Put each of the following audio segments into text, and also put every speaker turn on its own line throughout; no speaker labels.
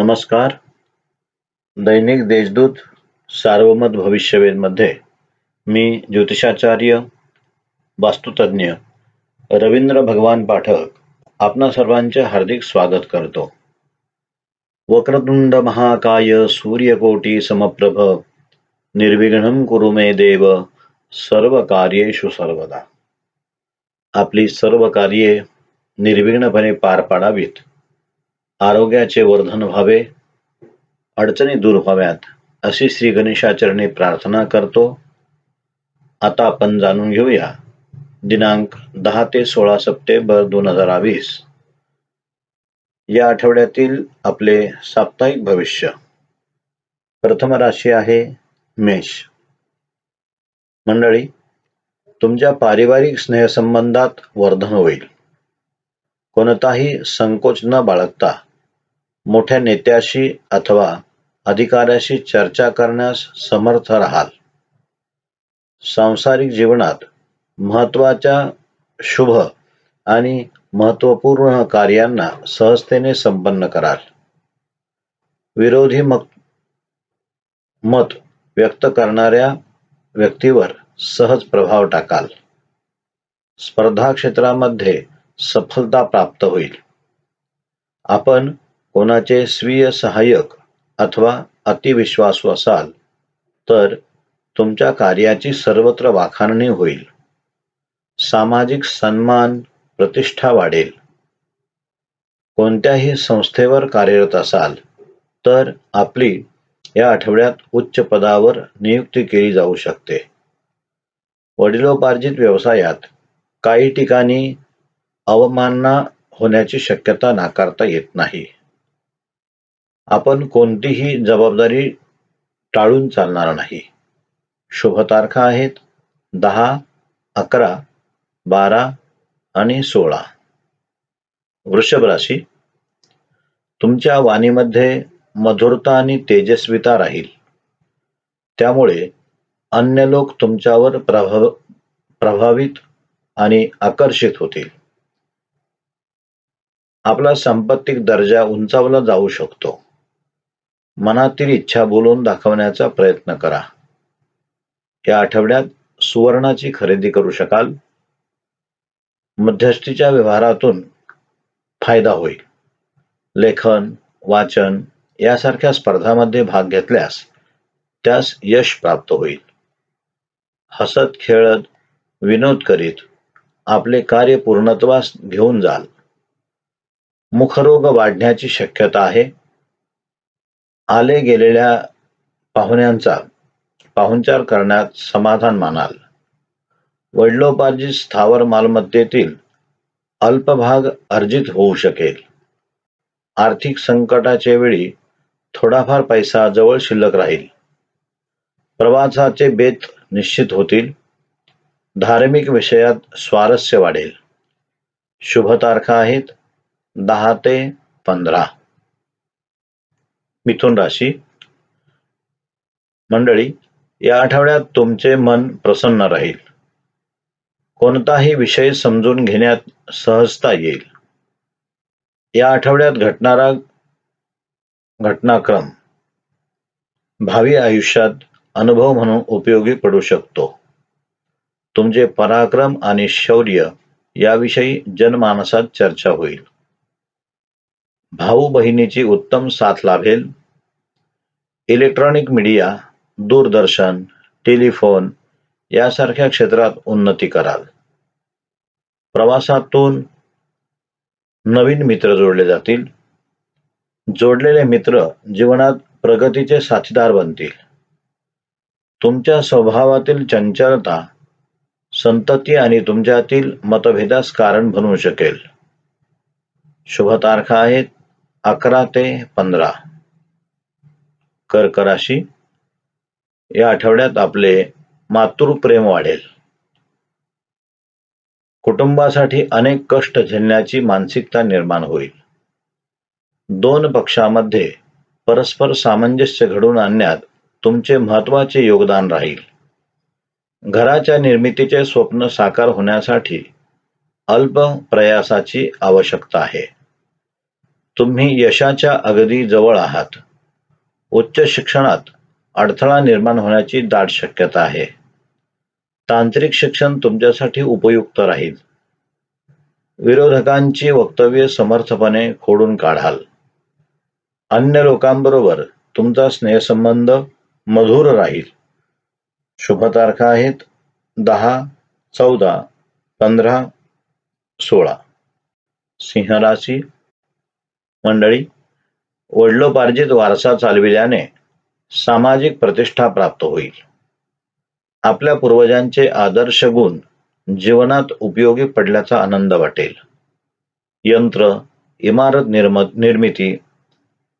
नमस्कार. दैनिक देशदूत सार्वमत भविष्यवेधमध्ये मी ज्योतिषाचार्य वास्तुतज्ञ रवींद्र भगवान पाठक आपणा सर्वांचे हार्दिक स्वागत करतो. वक्रतुंड महाकाय सूर्यकोटी समप्रभ निर्विघ्न कुरु मे देव सर्व कार्येषु सर्वदा. आपली सर्व कार्ये निर्विघ्नपणे पार पाडावीत. आरोग्याचे वर्धन व्हावे अडचणी दूर व्हाव्यात अशी श्री गणेशाचरणी प्रार्थना करतो. आता आपण जाणून घेऊया. दिनांक दहा ते सोळा सप्टेंबर दोन हजार वीस. या आठवड्यातील आपले साप्ताहिक भविष्य. प्रथम राशी आहे मेष. मंडळी तुमच्या पारिवारिक स्नेहसंबंधात वर्धन होईल. कोणताही संकोच न बाळगता मोठ्या नेत्याशी अथवा अधिकाऱ्याशी चर्चा करण्यास समर्थ राहाल. सांसारिक जीवनात महत्त्वाच्या शुभ आणि महत्त्वपूर्ण कार्यांना सहजतेने संपन्न कराल. विरोधी मत मत व्यक्त करणाऱ्या व्यक्तीवर सहज प्रभाव टाकाल. स्पर्धा क्षेत्रामध्ये सफलता प्राप्त होईल. आपण कोणाचे स्वीय सहाय्यक अथवा अतिविश्वासू असाल तर तुमच्या कार्याची सर्वत्र वाखाणणी होईल. सामाजिक सन्मान प्रतिष्ठा वाढेल. कोणत्याही संस्थेवर कार्यरत असाल तर आपली या आठवड्यात उच्च पदावर नियुक्ती केली जाऊ शकते. वडिलोपार्जित व्यवसायात काही ठिकाणी अवमानना होण्याची शक्यता नाकारता येत नाही. आपण कोणतीही जबाबदारी टाळून चालणार नाही. शुभ तारखा आहेत दहा अकरा बारा आणि सोळा. वृषभ राशी. तुमच्या वाणीमध्ये मधुरता आणि तेजस्विता राहील. त्यामुळे अन्य लोक तुमच्यावर प्रभाव प्रभावित आणि आकर्षित होतील. आपला संपत्तिक दर्जा उंचावला जाऊ शकतो. मनातील इच्छा बोलून दाखवण्याचा प्रयत्न करा. या आठवड्यात सुवर्णाची खरेदी करू शकाल. मध्यस्थीच्या व्यवहारातून फायदा होईल. लेखन वाचन यासारख्या स्पर्धामध्ये भाग घेतल्यास त्यास यश प्राप्त होईल. हसत खेळत विनोद करीत आपले कार्य पूर्णत्वास घेऊन जाल. मुखरोग वाढण्याची शक्यता आहे. आले गेलेल्या पाहुण्यांचा पाहुणचार करण्यात समाधान मानाल. वडिलोपार्जित स्थावर मालमत्तेतील अल्पभाग अर्जित होऊ शकेल. आर्थिक संकटाच्या वेळी थोडाफार पैसा जवळ शिल्लक राहील. प्रवासाचे बेत निश्चित होतील. धार्मिक विषयात स्वारस्य वाढेल. शुभ तारखा आहेत दहा ते पंधरा. मिथुन राशी. मंडळी या आठवड्यात तुमचे मन प्रसन्न राहील. कोणताही विषय समजून घेण्यात सहजता येईल. या आठवड्यात घटणारा घटनाक्रम भावी आयुष्यात अनुभव म्हणून उपयोगी पडू शकतो. तुमचे पराक्रम आणि शौर्य याविषयी जनमानसात चर्चा होईल. भाऊ बहिणीची उत्तम साथ लाभेल. इलेक्ट्रॉनिक मीडिया दूरदर्शन टेलिफोन यासारख्या क्षेत्रात उन्नती कराल. प्रवासातून नवीन मित्र जोडले जातील. जोडलेले मित्र जीवनात प्रगतीचे साथीदार बनतील. तुमच्या स्वभावातील चंचलता संतती आणि तुमच्यातील मतभेदास कारण बनू शकेल. शुभ तारखा आहेत अकरा ते पंधरा. कर्क राशी या आठवड्यात आपले मातृप्रेम वाढेल. कुटुंबासाठी अनेक कष्ट झेलण्याची मानसिकता निर्माण होईल. दोन पक्षामध्ये परस्पर सामंजस्य घडवून आणण्यात तुमचे महत्त्वाचे योगदान राहील. घराच्या निर्मितीचे स्वप्न साकार होण्यासाठी अल्प प्रयासाची आवश्यकता आहे. तुम्ही यशाच्या अगदी जवळ आहात. उच्च शिक्षणात अडथळा निर्माण होण्याची दाट शक्यता आहे. तांत्रिक शिक्षण तुमच्यासाठी उपयुक्त राहील. विरोधकांची वक्तव्य समर्थपणे खोडून काढाल. अन्य लोकांबरोबर तुमचा स्नेहसंबंध मधुर राहील. शुभ तारखा आहेत दहा चौदा पंधरा सोळा. सिंह राशी मंडळी. वडलोपार्जित वारसा चालविल्याने सामाजिक प्रतिष्ठा प्राप्त होईल. आपल्या पूर्वजांचे आदर्श गुण जीवनात उपयोगी पडल्याचा आनंद वाटेल. यंत्र इमारत निर्म निर्मिती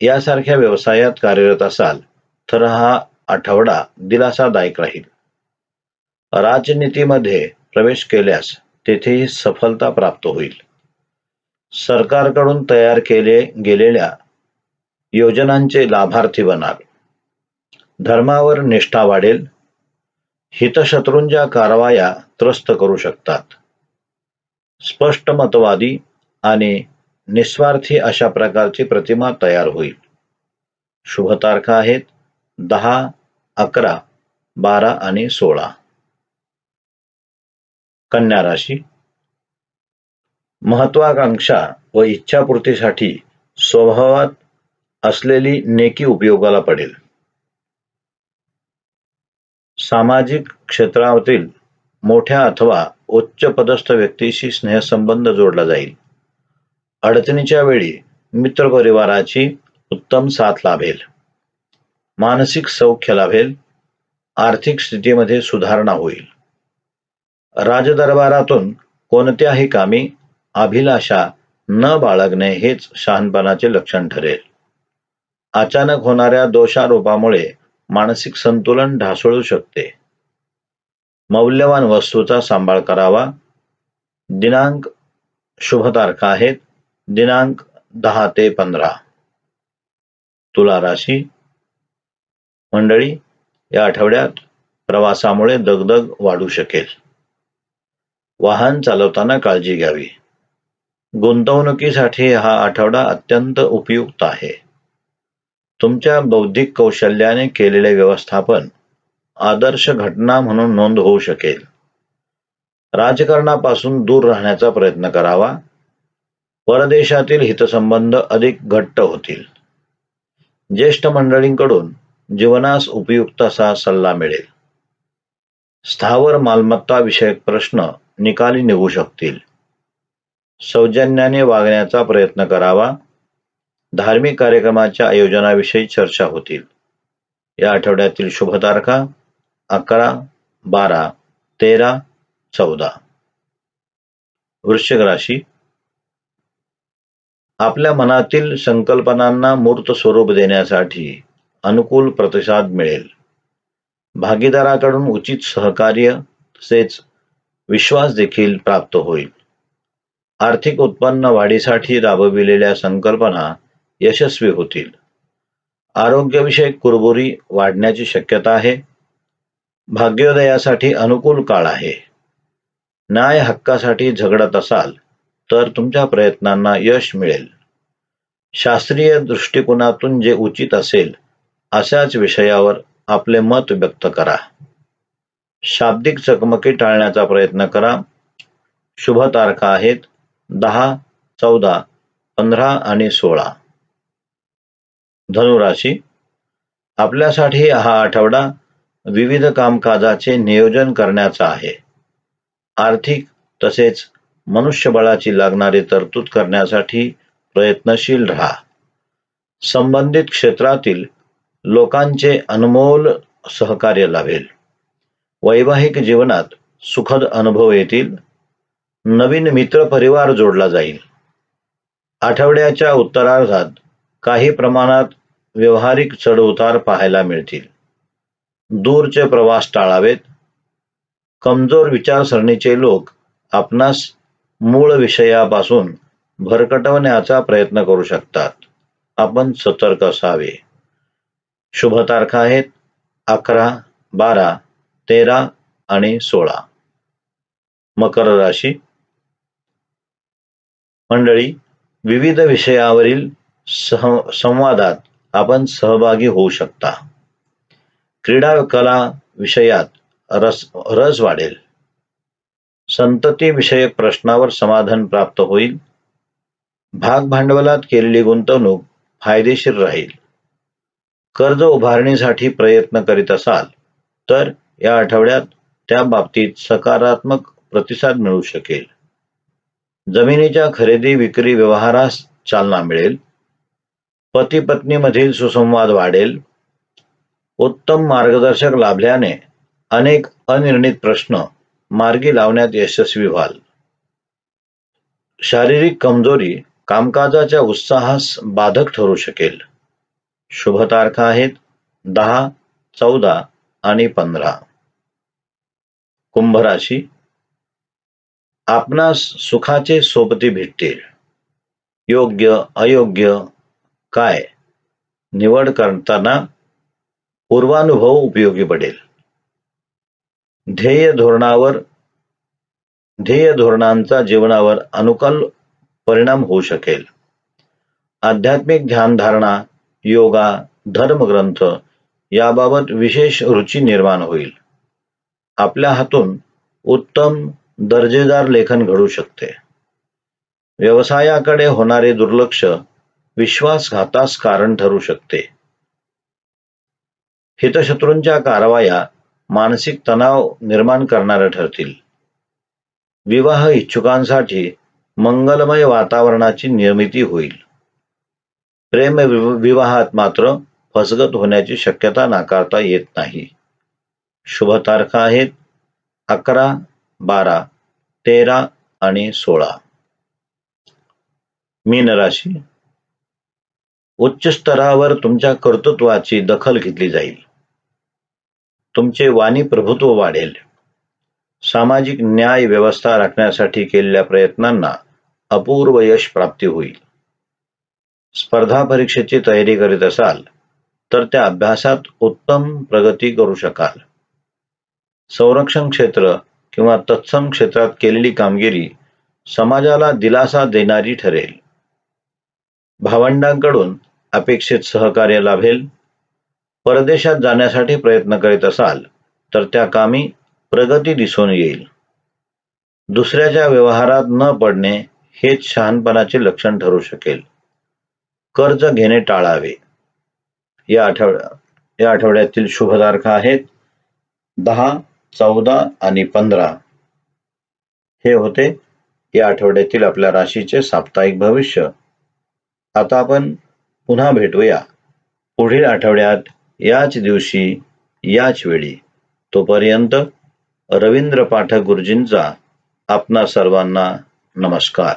यासारख्या व्यवसायात कार्यरत असाल तर हा आठवडा दिलासादायक राहील. राजनीतीमध्ये प्रवेश केल्यास तेथेही सफलता प्राप्त होईल. सरकारकडून तयार केले गेलेल्या योजनांचे लाभार्थी बनाल धर्मावर निष्ठा वाढेल. हितशत्रूंच्या कारवाया त्रस्त करू शकतात. स्पष्ट मतवादी आणि निस्वार्थी अशा प्रकारची प्रतिमा तयार होईल. शुभ तारखा आहेत दहा अकरा बारा आणि सोळा. कन्या राशी. महत्वाकांक्षा व इच्छापूर्तीसाठी स्वभावात असलेली नेकी उपयोगाला पडेल. सामाजिक क्षेत्रातील मोठ्या अथवा उच्च पदस्थ व्यक्तीशी स्नेहसंबंध जोडला जाईल. अडचणीच्या वेळी मित्रपरिवाराची उत्तम साथ लाभेल. मानसिक सौख्य लाभेल. आर्थिक स्थितीमध्ये सुधारणा होईल. राजदरबारातून कोणत्याही कामी अभिलाषा न बाळगणे हेच शहाणपणाचे लक्षण ठरेल. अचानक होणाऱ्या दोषारोपामुळे मानसिक संतुलन ढासळू शकते. मौल्यवान वस्तूचा सांभाळ करावा. दिनांक शुभ तारखा आहेत. दिनांक दहा ते पंधरा. तुला राशी. मंडळी या आठवड्यात प्रवासामुळे दगदग वाढू शकेल. वाहन चालवताना काळजी घ्यावी. गुंतवणुकीसाठी हा आठवडा अत्यंत उपयुक्त आहे. तुमच्या बौद्धिक कौशल्याने केलेले व्यवस्थापन आदर्श घटना म्हणून नोंद होऊ शकेल. राजकारणापासून दूर राहण्याचा प्रयत्न करावा. परदेशातील हितसंबंध अधिक घट्ट होतील. ज्येष्ठ मंडळींकडून जीवनास उपयुक्त असा सल्ला मिळेल. स्थावर मालमत्ता विषयक प्रश्न निकाली निघू शकतील. सौजन्याने वागण्याचा प्रयत्न करावा. धार्मिक कार्यक्रमाच्या आयोजनाविषयी चर्चा होतील. या आठवड्यातील शुभ तारखा अकरा बारा तेरा चौदा. वृश्चिक राशी. आपल्या मनातील संकल्पनांना मूर्त स्वरूप देण्यासाठी अनुकूल प्रतिसाद मिळेल. भागीदाराकडून उचित सहकार्य तसेच विश्वास देखील प्राप्त होईल. आर्थिक उत्पन्न वाढीसाठी राबविलेल्या संकल्पना यशस्वी होतील. आरोग्यविषयक कुरबुरी वाढण्याची शक्यता आहे. भाग्योदयासाठी अनुकूल काळ आहे. न्याय हक्कासाठी झगडत असाल तर तुमच्या प्रयत्नांना यश मिळेल. शास्त्रीय दृष्टिकोनातून जे उचित असेल अशाच विषयावर आपले मत व्यक्त करा. शाब्दिक चकमकी टाळण्याचा प्रयत्न करा. शुभ तारखा आहेत दहा चौदा पंधरा आणि सोळा. धनुराशी. आपल्यासाठी हा आठवडा विविध कामकाजाचे नियोजन करण्याचा आहे. आर्थिक तसेच मनुष्यबळाची लागणारी तरतूद करण्यासाठी प्रयत्नशील राहा. संबंधित क्षेत्रातील लोकांचे अनमोल सहकार्य लाभेल. वैवाहिक जीवनात सुखद अनुभव येतील. नवीन मित्र परिवार जोडला जाईल. आठवड्याच्या उत्तरार्धात काही प्रमाणात व्यवहारिक चढउतार पाहायला मिळतील. दूरचे प्रवास टाळावेत. कमजोर विचारसरणीचे लोक आपणास मूळ विषयापासून भरकटवण्याचा प्रयत्न करू शकतात. आपण सतर्क असावे. शुभ तारखा आहेत अकरा बारा तेरा आणि सोळा. मकर राशी. मंडळी विविध विषयावरील संवादात आपण सहभागी होऊ शकता. क्रीडा कला विषयात रस रस वाढेल. संतती विषयक प्रश्नावर समाधान प्राप्त होईल. भाग भांडवलात केलेली गुंतवणूक फायदेशीर राहील. कर्ज उभारणीसाठी प्रयत्न करीत असाल तर या आठवड्यात त्या बाबतीत सकारात्मक प्रतिसाद मिळू शकेल. जमिनीच्या खरेदी विक्री व्यवहारास चालना मिळेल. पती पत्नीमधील सुसंवाद वाढेल. उत्तम मार्गदर्शक लाभल्याने अनेक अनिर्णित प्रश्न मार्गी लावण्यात यशस्वी व्हाल. शारीरिक कमजोरी कामकाजाच्या उत्साहास बाधक ठरू शकेल. शुभ तारखा आहेत दहा चौदा आणि पंधरा. कुंभराशी आपणास सुखाचे सोबती भेटतील. योग्य अयोग्य काय निवड करताना पूर्वानुभव उपयोगी पडेल. ध्येय धोरणावर ध्येय धोरणांचा जीवनावर अनुकूल परिणाम होऊ शकेल. आध्यात्मिक ध्यानधारणा योगा धर्मग्रंथ याबाबत विशेष रुची निर्माण होईल. आपल्या हातून उत्तम दर्जेदार लेखन घडू शकते. व्यवसायाकडे होणारे दुर्लक्ष विश्वासघातास कारण ठरू शकते. हितशत्रूंच्या कारवाया मानसिक तणाव निर्माण करणाऱ्या ठरतील. विवाह इच्छुकांसाठी मंगलमय वातावरणाची निर्मिती होईल. प्रेम विवाहात मात्र फसगत होण्याची शक्यता नाकारता येत नाही. शुभ तारखा आहेत अकरा बारा तेरा आणि सोळा. मीन राशी उच्च स्तरावर तुमच्या कर्तृत्वाची दखल घेतली जाईल. तुमचे वाणी प्रभुत्व वाढेल. सामाजिक न्याय व्यवस्था राखण्यासाठी केलेल्या प्रयत्नांना अपूर्व यश प्राप्ती होईल. स्पर्धा परीक्षेची तयारी करीत असाल तर त्या अभ्यासात उत्तम प्रगती करू शकाल. संरक्षण क्षेत्र किंवा तत्सम क्षेत्रात केलेली कामगिरी समाजाला दिलासा देणारी ठरेल. भावंडांकडून अपेक्षित सहकार्य लाभेल. परदेशात जाण्यासाठी प्रयत्न करीत असाल तर त्या कामी प्रगती दिसून येईल. दुसऱ्याच्या व्यवहारात न पडणे हेच शहाणपणाचे लक्षण ठरू शकेल. कर्ज घेणे टाळावे. या आठवड्या या आठवड्यातील शुभ तारखा आहेत. दहा चौदा आणि पंधरा. हे होते या आठवड्यातील आपल्या राशीचे साप्ताहिक भविष्य. आता आपण पुन्हा भेटूया. पुढील आठवड्यात याच दिवशी याच वेळी. तोपर्यंत रवींद्र पाठक गुरुजींचा आपणा सर्वांना नमस्कार.